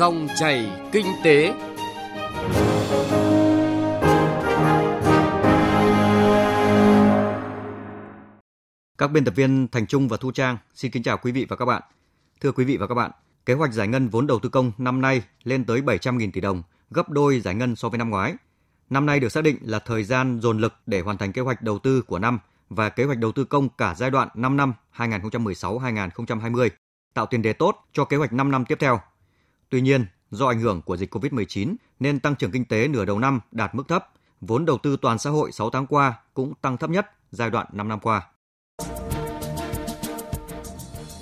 Dòng chảy kinh tế. Các biên tập viên Thành Trung và Thu Trang xin kính chào quý vị và các bạn. Thưa quý vị và các bạn, kế hoạch giải ngân vốn đầu tư công năm nay lên tới 700.000 tỷ đồng, gấp đôi giải ngân so với năm ngoái. Năm nay được xác định là thời gian dồn lực để hoàn thành kế hoạch đầu tư của năm và kế hoạch đầu tư công cả giai đoạn 5 năm 2016-2020, tạo tiền đề tốt cho kế hoạch 5 năm tiếp theo. Tuy nhiên, do ảnh hưởng của dịch COVID-19 nên tăng trưởng kinh tế nửa đầu năm đạt mức thấp, vốn đầu tư toàn xã hội 6 tháng qua cũng tăng thấp nhất giai đoạn 5 năm qua.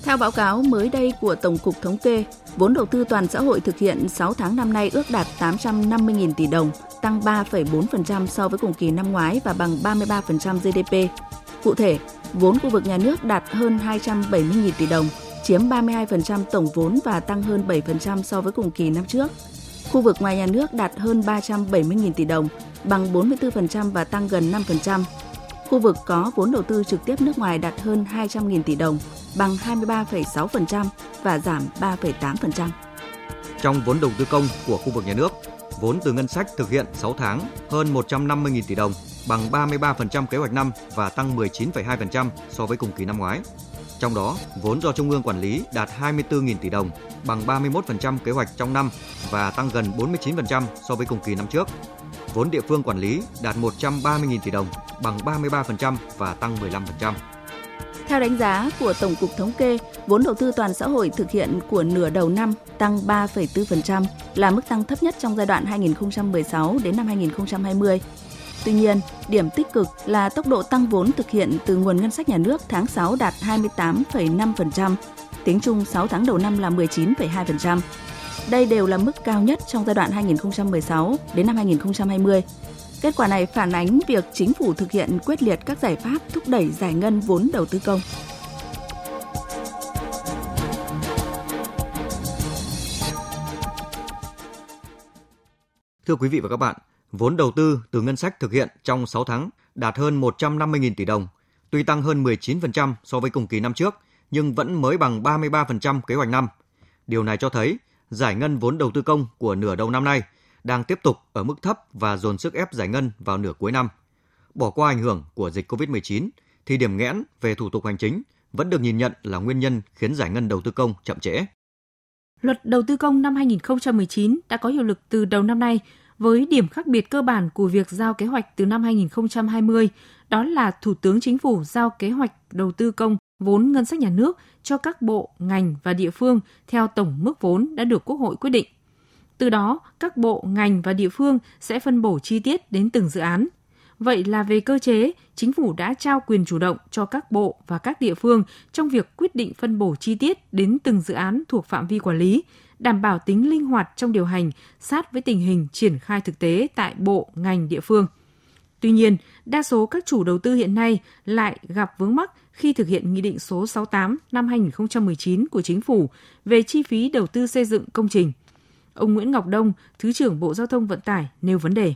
Theo báo cáo mới đây của Tổng cục Thống kê, vốn đầu tư toàn xã hội thực hiện 6 tháng năm nay ước đạt 850.000 tỷ đồng, tăng 3,4% so với cùng kỳ năm ngoái và bằng 33% GDP. Cụ thể, vốn khu vực nhà nước đạt hơn 270.000 tỷ đồng, chiếm 32% tổng vốn và tăng hơn 7% so với cùng kỳ năm trước. Khu vực ngoài nhà nước đạt hơn 370.000 tỷ đồng, bằng 44% và tăng gần 5%. Khu vực có vốn đầu tư trực tiếp nước ngoài đạt hơn 200.000 tỷ đồng, bằng 23,6% và giảm 3,8%. Trong vốn đầu tư công của khu vực nhà nước, vốn từ ngân sách thực hiện 6 tháng hơn 150.000 tỷ đồng, bằng 33% kế hoạch năm và tăng 19,2% so với cùng kỳ năm ngoái. Trong đó, vốn do Trung ương quản lý đạt 24.000 tỷ đồng, bằng 31% kế hoạch trong năm và tăng gần 49% so với cùng kỳ năm trước. Vốn địa phương quản lý đạt 130.000 tỷ đồng, bằng 33% và tăng 15%. Theo đánh giá của Tổng cục Thống kê, vốn đầu tư toàn xã hội thực hiện của nửa đầu năm tăng 3,4% là mức tăng thấp nhất trong giai đoạn 2016 đến năm 2020. Tuy nhiên, điểm tích cực là tốc độ tăng vốn thực hiện từ nguồn ngân sách nhà nước tháng 6 đạt 28,5%, tính chung 6 tháng đầu năm là 19,2%. Đây đều là mức cao nhất trong giai đoạn 2016 đến năm 2020. Kết quả này phản ánh việc chính phủ thực hiện quyết liệt các giải pháp thúc đẩy giải ngân vốn đầu tư công. Thưa quý vị và các bạn, vốn đầu tư từ ngân sách thực hiện trong 6 tháng đạt hơn 150.000 tỷ đồng, tuy tăng hơn 19% so với cùng kỳ năm trước, nhưng vẫn mới bằng 33% kế hoạch năm. Điều này cho thấy giải ngân vốn đầu tư công của nửa đầu năm nay đang tiếp tục ở mức thấp và dồn sức ép giải ngân vào nửa cuối năm. Bỏ qua ảnh hưởng của dịch COVID-19 thì điểm nghẽn về thủ tục hành chính vẫn được nhìn nhận là nguyên nhân khiến giải ngân đầu tư công chậm trễ. Luật đầu tư công năm 2019 đã có hiệu lực từ đầu năm nay với điểm khác biệt cơ bản của việc giao kế hoạch từ năm 2020, đó là Thủ tướng Chính phủ giao kế hoạch đầu tư công vốn ngân sách nhà nước cho các bộ, ngành và địa phương theo tổng mức vốn đã được Quốc hội quyết định. Từ đó, các bộ, ngành và địa phương sẽ phân bổ chi tiết đến từng dự án. Vậy là về cơ chế, chính phủ đã trao quyền chủ động cho các bộ và các địa phương trong việc quyết định phân bổ chi tiết đến từng dự án thuộc phạm vi quản lý, đảm bảo tính linh hoạt trong điều hành sát với tình hình triển khai thực tế tại bộ, ngành, địa phương. Tuy nhiên, đa số các chủ đầu tư hiện nay lại gặp vướng mắc khi thực hiện Nghị định số 68 năm 2019 của Chính phủ về chi phí đầu tư xây dựng công trình. Ông Nguyễn Ngọc Đông, Thứ trưởng Bộ Giao thông Vận tải nêu vấn đề.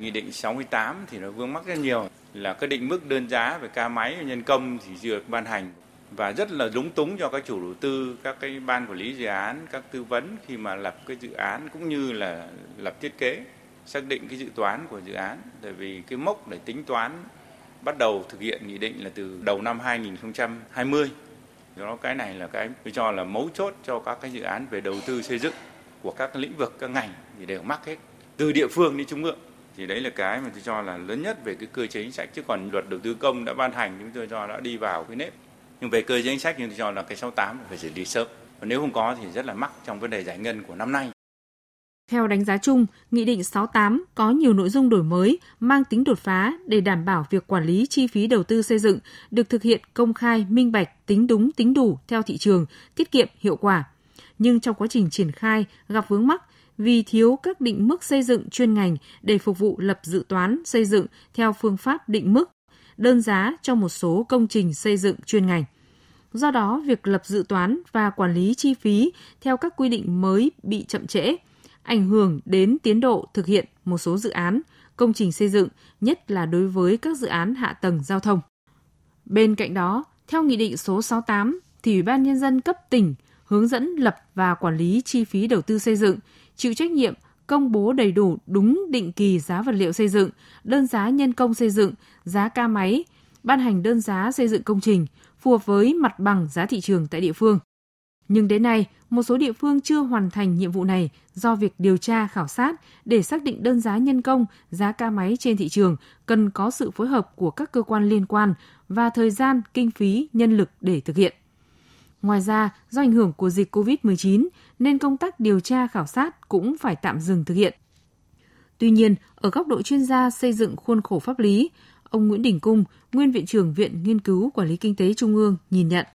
Nghị định 68 thì nó vướng mắc rất nhiều là cái định mức đơn giá về ca máy và nhân công thì chưa ban hành và rất là lúng túng cho các chủ đầu tư, các cái ban quản lý dự án, các tư vấn khi mà lập cái dự án cũng như là lập thiết kế, xác định cái dự toán của dự án. Tại vì cái mốc để tính toán bắt đầu thực hiện nghị định là từ đầu năm 2020. Do đó cái này là cái tôi cho là mấu chốt cho các cái dự án về đầu tư xây dựng của các lĩnh vực các ngành thì đều mắc hết từ địa phương đến trung ương thì đấy là cái mà tôi cho là lớn nhất về cái cơ chế chính sách chứ còn luật đầu tư công đã ban hành chúng tôi cho đã đi vào cái nếp nhưng về cơ chế chính sách thì tôi cho là cái 68 phải xử lý sớm. Và nếu không có thì rất là mắc trong vấn đề giải ngân của năm nay. Theo đánh giá chung, Nghị định 68 có nhiều nội dung đổi mới, mang tính đột phá để đảm bảo việc quản lý chi phí đầu tư xây dựng được thực hiện công khai, minh bạch, tính đúng, tính đủ theo thị trường, tiết kiệm, hiệu quả. Nhưng trong quá trình triển khai gặp vướng mắc vì thiếu các định mức xây dựng chuyên ngành để phục vụ lập dự toán xây dựng theo phương pháp định mức, đơn giá cho một số công trình xây dựng chuyên ngành. Do đó, việc lập dự toán và quản lý chi phí theo các quy định mới bị chậm trễ, ảnh hưởng đến tiến độ thực hiện một số dự án, công trình xây dựng, nhất là đối với các dự án hạ tầng giao thông. Bên cạnh đó, theo Nghị định số 68, thì Ủy ban Nhân dân cấp tỉnh hướng dẫn lập và quản lý chi phí đầu tư xây dựng, chịu trách nhiệm công bố đầy đủ đúng định kỳ giá vật liệu xây dựng, đơn giá nhân công xây dựng, giá ca máy, ban hành đơn giá xây dựng công trình phù hợp với mặt bằng giá thị trường tại địa phương. Nhưng đến nay, một số địa phương chưa hoàn thành nhiệm vụ này do việc điều tra khảo sát để xác định đơn giá nhân công, giá ca máy trên thị trường cần có sự phối hợp của các cơ quan liên quan và thời gian, kinh phí, nhân lực để thực hiện. Ngoài ra, do ảnh hưởng của dịch COVID-19 nên công tác điều tra khảo sát cũng phải tạm dừng thực hiện. Tuy nhiên, ở góc độ chuyên gia xây dựng khuôn khổ pháp lý, ông Nguyễn Đình Cung, nguyên viện trưởng Viện Nghiên cứu Quản lý Kinh tế Trung ương nhìn nhận.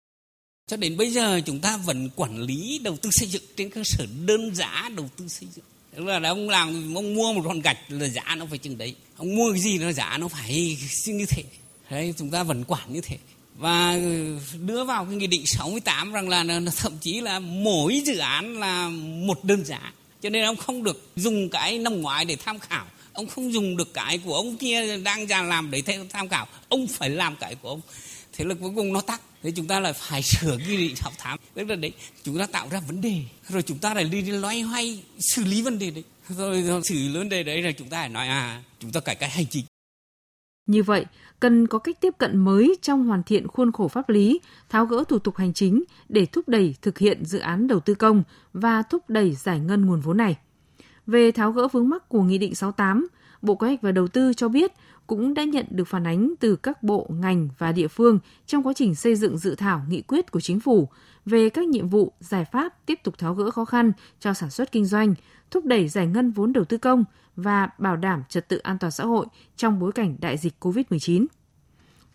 Cho đến bây giờ chúng ta vẫn quản lý đầu tư xây dựng trên cơ sở đơn giá đầu tư xây dựng. Tức là ông làm ông mua một con gạch là giá nó phải chừng đấy. Ông mua cái gì nó giá nó phải như thế. Đấy, chúng ta vẫn quản như thế và ừ, đưa vào cái nghị định 68 rằng là thậm chí là mỗi dự án là một đơn giá cho nên ông không được dùng cái năm ngoái để tham khảo ông không dùng được cái của ông kia đang ra làm để tham khảo. Ông phải làm cái của ông. Thế là cuối cùng nó tắc thế chúng ta lại phải sửa nghị định 68 tức là đấy chúng ta tạo ra vấn đề. Rồi chúng ta lại đi loay hoay xử lý vấn đề đấy. Rồi, rồi xử lý vấn đề đấy rồi chúng ta lại nói à chúng ta cải cách hành chính. Như vậy, cần có cách tiếp cận mới trong hoàn thiện khuôn khổ pháp lý, tháo gỡ thủ tục hành chính để thúc đẩy thực hiện dự án đầu tư công và thúc đẩy giải ngân nguồn vốn này. Về tháo gỡ vướng mắc của Nghị định 68, Bộ Kế hoạch và Đầu tư cho biết cũng đã nhận được phản ánh từ các bộ, ngành và địa phương trong quá trình xây dựng dự thảo nghị quyết của chính phủ về các nhiệm vụ, giải pháp tiếp tục tháo gỡ khó khăn cho sản xuất kinh doanh, thúc đẩy giải ngân vốn đầu tư công và bảo đảm trật tự an toàn xã hội trong bối cảnh đại dịch COVID-19.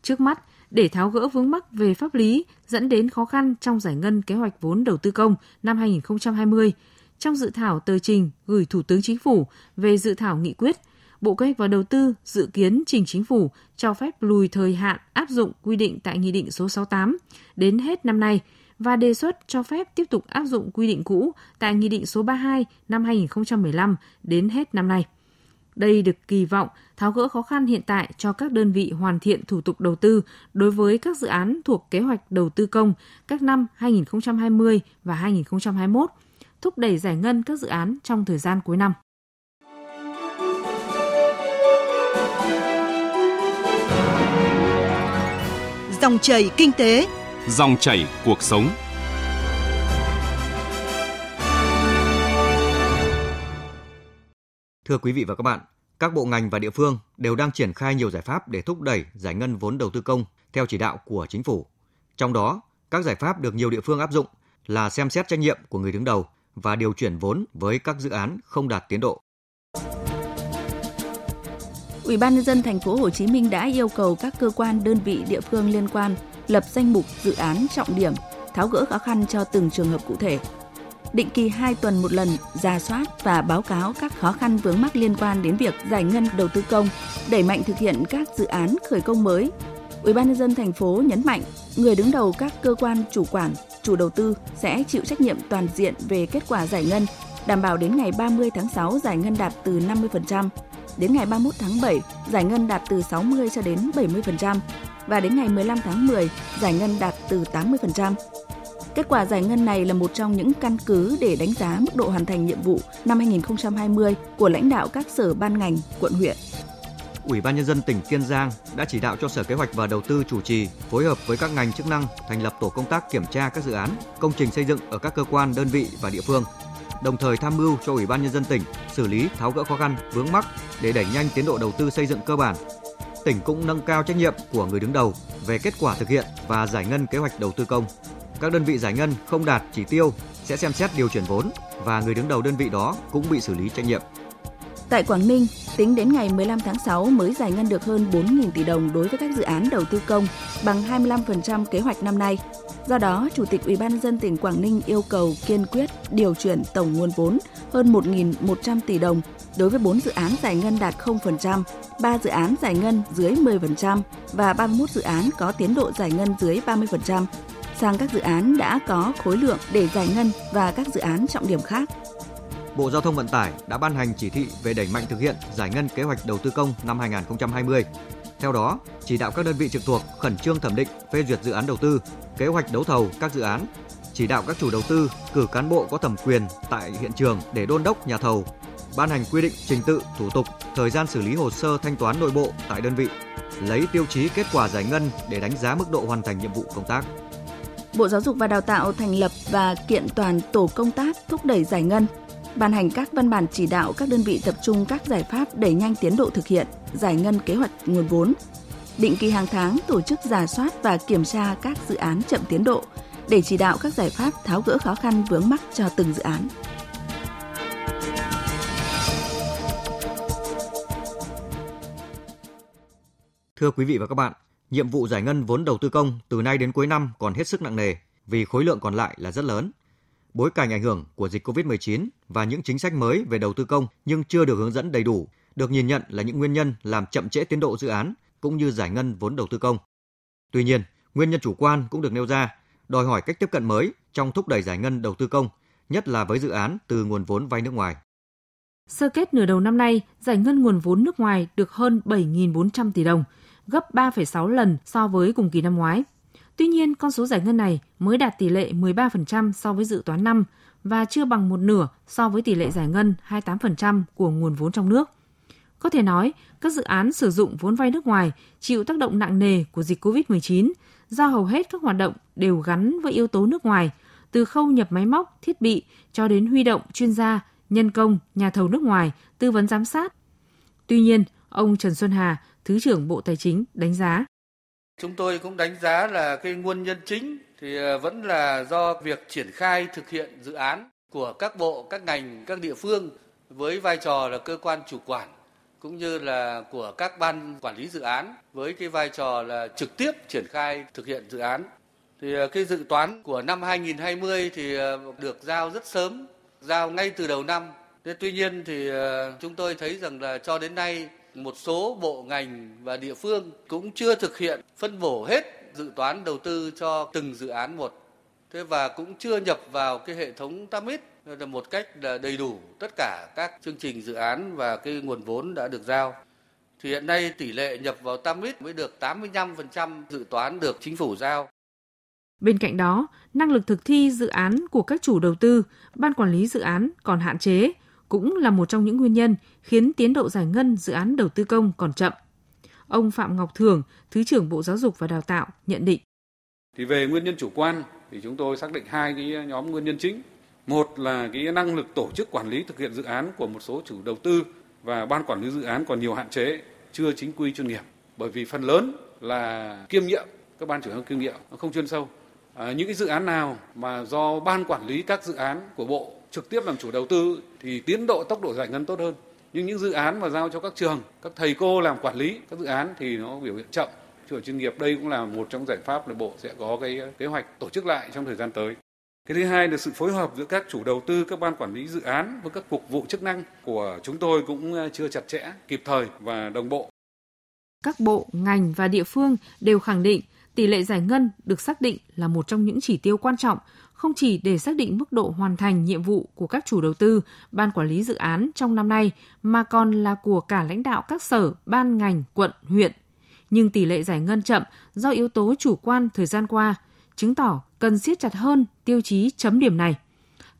Trước mắt, để tháo gỡ vướng mắc về pháp lý dẫn đến khó khăn trong giải ngân kế hoạch vốn đầu tư công năm 2020, trong dự thảo tờ trình gửi Thủ tướng Chính phủ về dự thảo nghị quyết, Bộ Kế hoạch và Đầu tư dự kiến trình Chính phủ cho phép lùi thời hạn áp dụng quy định tại Nghị định số 68 đến hết năm nay và đề xuất cho phép tiếp tục áp dụng quy định cũ tại Nghị định số 32 năm 2015 đến hết năm nay. Đây được kỳ vọng tháo gỡ khó khăn hiện tại cho các đơn vị hoàn thiện thủ tục đầu tư đối với các dự án thuộc kế hoạch đầu tư công các năm 2020 và 2021, thúc đẩy giải ngân các dự án trong thời gian cuối năm. Dòng chảy kinh tế, dòng chảy cuộc sống. Thưa quý vị và các bạn, các bộ ngành và địa phương đều đang triển khai nhiều giải pháp để thúc đẩy giải ngân vốn đầu tư công theo chỉ đạo của chính phủ. Trong đó, các giải pháp được nhiều địa phương áp dụng là xem xét trách nhiệm của người đứng đầu và điều chuyển vốn với các dự án không đạt tiến độ. Ủy ban nhân dân thành phố Hồ Chí Minh đã yêu cầu các cơ quan đơn vị địa phương liên quan lập danh mục dự án trọng điểm, tháo gỡ khó khăn cho từng trường hợp cụ thể. Định kỳ 2 tuần một lần ra soát và báo cáo các khó khăn vướng mắc liên quan đến việc giải ngân đầu tư công, đẩy mạnh thực hiện các dự án khởi công mới. Ủy ban nhân dân thành phố nhấn mạnh, người đứng đầu các cơ quan chủ quản, chủ đầu tư sẽ chịu trách nhiệm toàn diện về kết quả giải ngân, đảm bảo đến ngày 30 tháng 6 giải ngân đạt từ 50%, đến ngày 31 tháng 7 giải ngân đạt từ 60 cho đến 70%, và đến ngày 15 tháng 10 giải ngân đạt từ 80%. Kết quả giải ngân này là một trong những căn cứ để đánh giá mức độ hoàn thành nhiệm vụ năm 2020 của lãnh đạo các sở ban ngành, quận huyện. Ủy ban nhân dân tỉnh Kiên Giang đã chỉ đạo cho Sở Kế hoạch và Đầu tư chủ trì phối hợp với các ngành chức năng thành lập tổ công tác kiểm tra các dự án, công trình xây dựng ở các cơ quan, đơn vị và địa phương. Đồng thời tham mưu cho Ủy ban nhân dân tỉnh xử lý tháo gỡ khó khăn, vướng mắc để đẩy nhanh tiến độ đầu tư xây dựng cơ bản, tỉnh cũng nâng cao trách nhiệm của người đứng đầu về kết quả thực hiện và giải ngân kế hoạch đầu tư công. Các đơn vị giải ngân không đạt chỉ tiêu sẽ xem xét điều chuyển vốn và người đứng đầu đơn vị đó cũng bị xử lý trách nhiệm. Tại Quảng Ninh, tính đến ngày 15 tháng 6 mới giải ngân được hơn 4.000 tỷ đồng đối với các dự án đầu tư công, bằng 25% kế hoạch năm nay. Do đó, Chủ tịch Ủy ban nhân dân tỉnh Quảng Ninh yêu cầu kiên quyết điều chuyển tổng nguồn vốn hơn 1.100 tỷ đồng đối với 4 dự án giải ngân đạt 0%, 3 dự án giải ngân dưới 10% và 31 dự án có tiến độ giải ngân dưới 30% sang các dự án đã có khối lượng để giải ngân và các dự án trọng điểm khác. Bộ Giao thông Vận tải đã ban hành chỉ thị về đẩy mạnh thực hiện giải ngân kế hoạch đầu tư công năm 2020. Theo đó, chỉ đạo các đơn vị trực thuộc khẩn trương thẩm định, phê duyệt dự án đầu tư, kế hoạch đấu thầu các dự án, chỉ đạo các chủ đầu tư cử cán bộ có thẩm quyền tại hiện trường để đôn đốc nhà thầu, ban hành quy định trình tự, thủ tục, thời gian xử lý hồ sơ thanh toán nội bộ tại đơn vị, lấy tiêu chí kết quả giải ngân để đánh giá mức độ hoàn thành nhiệm vụ công tác. Bộ Giáo dục và Đào tạo thành lập và kiện toàn tổ công tác thúc đẩy giải ngân, ban hành các văn bản chỉ đạo các đơn vị tập trung các giải pháp đẩy nhanh tiến độ thực hiện, giải ngân kế hoạch nguồn vốn. Định kỳ hàng tháng tổ chức giả soát và kiểm tra các dự án chậm tiến độ để chỉ đạo các giải pháp tháo gỡ khó khăn vướng mắc cho từng dự án. Thưa quý vị và các bạn, nhiệm vụ giải ngân vốn đầu tư công từ nay đến cuối năm còn hết sức nặng nề vì khối lượng còn lại là rất lớn. Bối cảnh ảnh hưởng của dịch COVID-19 và những chính sách mới về đầu tư công nhưng chưa được hướng dẫn đầy đủ, được nhìn nhận là những nguyên nhân làm chậm trễ tiến độ dự án cũng như giải ngân vốn đầu tư công. Tuy nhiên, nguyên nhân chủ quan cũng được nêu ra, đòi hỏi cách tiếp cận mới trong thúc đẩy giải ngân đầu tư công, nhất là với dự án từ nguồn vốn vay nước ngoài. Sơ kết nửa đầu năm nay, giải ngân nguồn vốn nước ngoài được hơn 7.400 tỷ đồng, gấp 3,6 lần so với cùng kỳ năm ngoái. Tuy nhiên, con số giải ngân này mới đạt tỷ lệ 13% so với dự toán năm và chưa bằng một nửa so với tỷ lệ giải ngân 28% của nguồn vốn trong nước. Có thể nói, các dự án sử dụng vốn vay nước ngoài chịu tác động nặng nề của dịch COVID-19 do hầu hết các hoạt động đều gắn với yếu tố nước ngoài, từ khâu nhập máy móc, thiết bị cho đến huy động chuyên gia, nhân công, nhà thầu nước ngoài, tư vấn giám sát. Tuy nhiên, ông Trần Xuân Hà, Thứ trưởng Bộ Tài chính đánh giá. Chúng tôi cũng đánh giá là cái nguồn nhân chính thì ờ, vẫn là do việc triển khai thực hiện dự án của các bộ, các ngành, các địa phương với vai trò là cơ quan chủ quản cũng như là của các ban quản lý dự án với cái vai trò là trực tiếp triển khai thực hiện dự án. Thì ờ, cái dự toán của năm 2020 thì ờ, được giao rất sớm, giao ngay từ đầu năm. Thế tuy nhiên thì chúng tôi thấy rằng là cho đến nay một số bộ ngành và địa phương cũng chưa thực hiện phân bổ hết dự toán đầu tư cho từng dự án một. Thế và cũng chưa nhập vào cái hệ thống TAMIT là một cách là đầy đủ tất cả các chương trình dự án và cái nguồn vốn đã được giao. Thì hiện nay tỷ lệ nhập vào TAMIT mới được 85% dự toán được chính phủ giao. Bên cạnh đó, năng lực thực thi dự án của các chủ đầu tư, ban quản lý dự án còn hạn chế, cũng là một trong những nguyên nhân khiến tiến độ giải ngân dự án đầu tư công còn chậm. Ông Phạm Ngọc Thường, Thứ trưởng Bộ Giáo dục và Đào tạo nhận định. Thì về nguyên nhân chủ quan thì chúng tôi xác định hai cái nhóm nguyên nhân chính. Một là cái năng lực tổ chức quản lý thực hiện dự án của một số chủ đầu tư và ban quản lý dự án còn nhiều hạn chế, chưa chính quy chuyên nghiệp. Bởi vì phần lớn là kiêm nhiệm, các ban chủ yếu kiêm nhiệm, nó không chuyên sâu. À, những cái dự án nào mà do ban quản lý các dự án của bộ trực tiếp làm chủ đầu tư thì tiến độ tốc độ giải ngân tốt hơn. Nhưng những dự án mà giao cho các trường, các thầy cô làm quản lý các dự án thì nó biểu hiện chậm. Chủ chuyên nghiệp đây cũng là một trong giải pháp là bộ sẽ có cái ờ, kế hoạch tổ chức lại trong thời gian tới. Cái thứ hai là sự phối hợp giữa các chủ đầu tư, các ban quản lý dự án với các cục vụ chức năng của chúng tôi cũng ờ, chưa chặt chẽ, kịp thời và đồng bộ. Các bộ, ngành và địa phương đều khẳng định tỷ lệ giải ngân được xác định là một trong những chỉ tiêu quan trọng không chỉ để xác định mức độ hoàn thành nhiệm vụ của các chủ đầu tư, ban quản lý dự án trong năm nay, mà còn là của cả lãnh đạo các sở, ban ngành, quận, huyện. Nhưng tỷ lệ giải ngân chậm do yếu tố chủ quan thời gian qua, chứng tỏ cần siết chặt hơn tiêu chí chấm điểm này.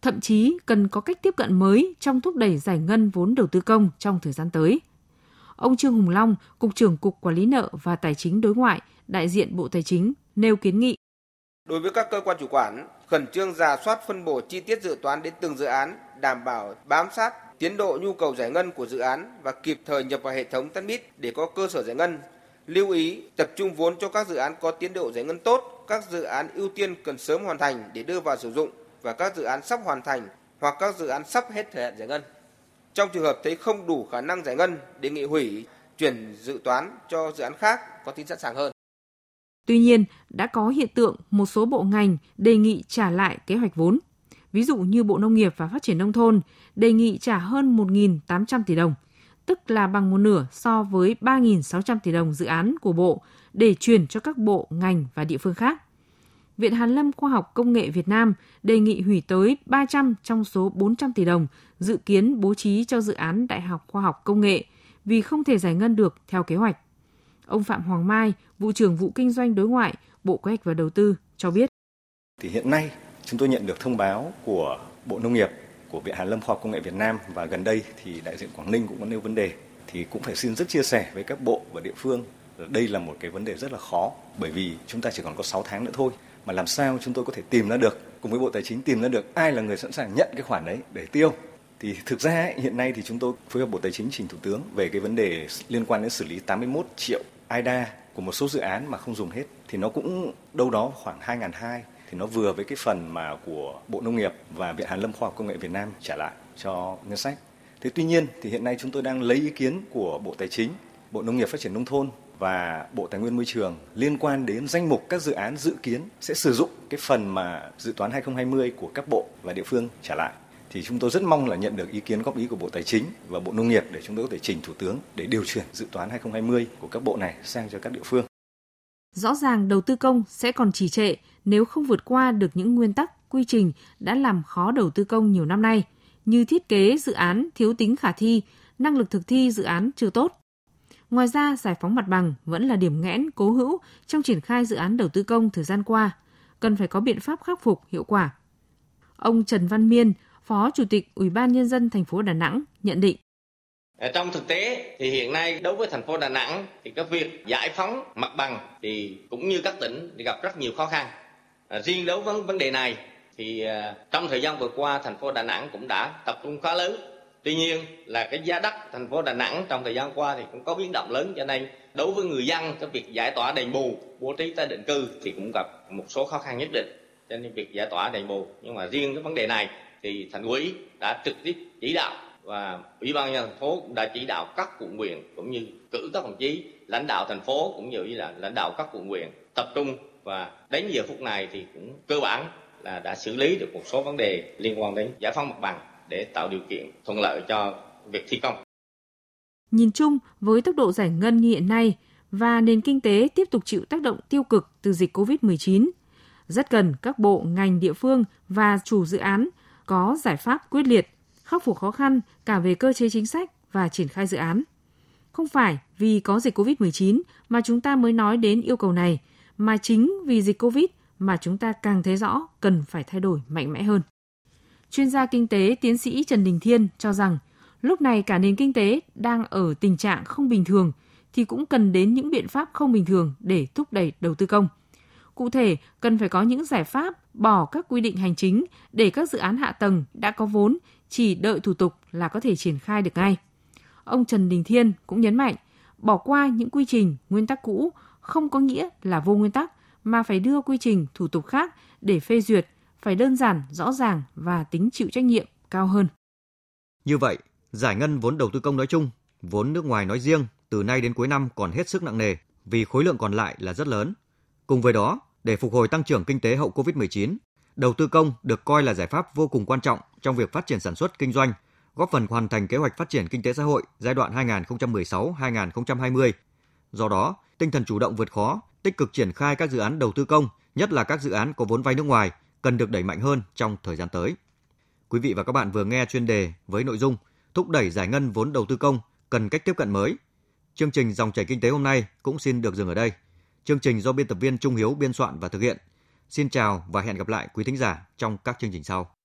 Thậm chí cần có cách tiếp cận mới trong thúc đẩy giải ngân vốn đầu tư công trong thời gian tới. Ông Trương Hùng Long, Cục trưởng Cục Quản lý nợ và Tài chính đối ngoại, đại diện Bộ Tài chính nêu kiến nghị Đối với các cơ quan chủ quản, khẩn trương giả soát phân bổ chi tiết dự toán đến từng dự án, đảm bảo bám sát tiến độ nhu cầu giải ngân của dự án và kịp thời nhập vào hệ thống TANMIT để có cơ sở giải ngân. Lưu ý tập trung vốn cho các dự án có tiến độ giải ngân tốt, các dự án ưu tiên cần sớm hoàn thành để đưa vào sử dụng và các dự án sắp hoàn thành hoặc các dự án sắp hết thời hạn giải ngân. Trong trường hợp thấy không đủ khả năng giải ngân, đề nghị hủy, chuyển dự toán cho dự án khác có tính sẵn sàng hơn. Tuy nhiên, đã có hiện tượng một số bộ ngành đề nghị trả lại kế hoạch vốn. Ví dụ như Bộ Nông nghiệp và Phát triển Nông thôn đề nghị trả hơn 1.800 tỷ đồng, tức là bằng một nửa so với 3.600 tỷ đồng dự án của Bộ để chuyển cho các bộ, ngành và địa phương khác. Viện Hàn lâm Khoa học Công nghệ Việt Nam đề nghị hủy tới 300 trong số 400 tỷ đồng dự kiến bố trí cho dự án Đại học Khoa học Công nghệ vì không thể giải ngân được theo kế hoạch. Ông Phạm Hoàng Mai, vụ trưởng vụ kinh doanh đối ngoại, Bộ Kế hoạch và Đầu tư cho biết. Thì hiện nay chúng tôi nhận được thông báo của Bộ Nông nghiệp, của Viện Hàn lâm Khoa học Công nghệ Việt Nam và gần đây thì đại diện Quảng Ninh cũng có nêu vấn đề. Thì cũng phải xin rất chia sẻ với các bộ và địa phương đây là một cái vấn đề rất là khó bởi vì chúng ta chỉ còn có 6 tháng nữa thôi. Mà làm sao chúng tôi có thể tìm ra được cùng với Bộ Tài chính tìm ra được ai là người sẵn sàng nhận cái khoản đấy để tiêu? Thì thực ra ấy, hiện nay thì chúng tôi phối hợp Bộ Tài chính trình Thủ tướng về cái vấn đề liên quan đến xử lý 81 triệu AIDA của một số dự án mà không dùng hết thì nó cũng đâu đó khoảng 2.200 thì nó vừa với cái phần mà của Bộ Nông nghiệp và Viện Hàn lâm Khoa học Công nghệ Việt Nam trả lại cho ngân sách. Thế tuy nhiên thì hiện nay chúng tôi đang lấy ý kiến của Bộ Tài chính, Bộ Nông nghiệp Phát triển nông thôn và Bộ Tài nguyên Môi trường liên quan đến danh mục các dự án dự kiến sẽ sử dụng cái phần mà dự toán 2020 của các bộ và địa phương trả lại thì chúng tôi rất mong là nhận được ý kiến góp ý của Bộ Tài chính và Bộ Nông nghiệp để chúng tôi có thể trình Thủ tướng để điều chuyển dự toán 2020 của các bộ này sang cho các địa phương. Rõ ràng đầu tư công sẽ còn trì trệ nếu không vượt qua được những nguyên tắc, quy trình đã làm khó đầu tư công nhiều năm nay, như thiết kế dự án thiếu tính khả thi, năng lực thực thi dự án chưa tốt. Ngoài ra, giải phóng mặt bằng vẫn là điểm nghẽn cố hữu trong triển khai dự án đầu tư công thời gian qua, cần phải có biện pháp khắc phục hiệu quả. Ông Trần Văn Miên, Phó Chủ tịch Ủy ban Nhân dân thành phố Đà Nẵng nhận định. Trong thực tế thì hiện nay đối với thành phố Đà Nẵng thì cái việc giải phóng mặt bằng thì cũng như các tỉnh thì gặp rất nhiều khó khăn. À, riêng đối với vấn đề này thì à, trong thời gian vừa qua thành phố Đà Nẵng cũng đã tập trung khá lớn. Tuy nhiên là cái giá đất thành phố Đà Nẵng trong thời gian qua thì cũng có biến động lớn cho nên đối với người dân cái việc giải tỏa đền bù, bố trí tái định cư thì cũng gặp một số khó khăn nhất định cho nên việc giải tỏa đền bù. Nhưng mà riêng cái vấn đề này thì thành ủy đã trực tiếp chỉ đạo và ủy ban nhân thành phố cũng đã chỉ đạo các quận huyện cũng như cử các đồng chí lãnh đạo thành phố cũng như là lãnh đạo các quận huyện tập trung và đến giờ phút này thì cũng cơ bản là đã xử lý được một số vấn đề liên quan đến giải phóng mặt bằng để tạo điều kiện thuận lợi cho việc thi công. Nhìn chung, với tốc độ giải ngân như hiện nay và nền kinh tế tiếp tục chịu tác động tiêu cực từ dịch COVID-19, rất cần các bộ, ngành, địa phương và chủ dự án có giải pháp quyết liệt, khắc phục khó khăn cả về cơ chế chính sách và triển khai dự án. Không phải vì có dịch COVID-19 mà chúng ta mới nói đến yêu cầu này, mà chính vì dịch COVID mà chúng ta càng thấy rõ cần phải thay đổi mạnh mẽ hơn. Chuyên gia kinh tế tiến sĩ Trần Đình Thiên cho rằng, lúc này cả nền kinh tế đang ở tình trạng không bình thường thì cũng cần đến những biện pháp không bình thường để thúc đẩy đầu tư công. Cụ thể, cần phải có những giải pháp bỏ các quy định hành chính để các dự án hạ tầng đã có vốn chỉ đợi thủ tục là có thể triển khai được ngay. Ông Trần Đình Thiên cũng nhấn mạnh, bỏ qua những quy trình, nguyên tắc cũ không có nghĩa là vô nguyên tắc, mà phải đưa quy trình, thủ tục khác để phê duyệt, phải đơn giản, rõ ràng và tính chịu trách nhiệm cao hơn. Như vậy, giải ngân vốn đầu tư công nói chung, vốn nước ngoài nói riêng từ nay đến cuối năm còn hết sức nặng nề vì khối lượng còn lại là rất lớn. Cùng với đó, để phục hồi tăng trưởng kinh tế hậu Covid-19, đầu tư công được coi là giải pháp vô cùng quan trọng trong việc phát triển sản xuất kinh doanh, góp phần hoàn thành kế hoạch phát triển kinh tế xã hội giai đoạn 2016-2020. Do đó, tinh thần chủ động vượt khó, tích cực triển khai các dự án đầu tư công, nhất là các dự án có vốn vay nước ngoài, cần được đẩy mạnh hơn trong thời gian tới. Quý vị và các bạn vừa nghe chuyên đề với nội dung thúc đẩy giải ngân vốn đầu tư công cần cách tiếp cận mới. Chương trình dòng chảy kinh tế hôm nay cũng xin được dừng ở đây. Chương trình do biên tập viên Trung Hiếu biên soạn và thực hiện. Xin chào và hẹn gặp lại quý thính giả trong các chương trình sau.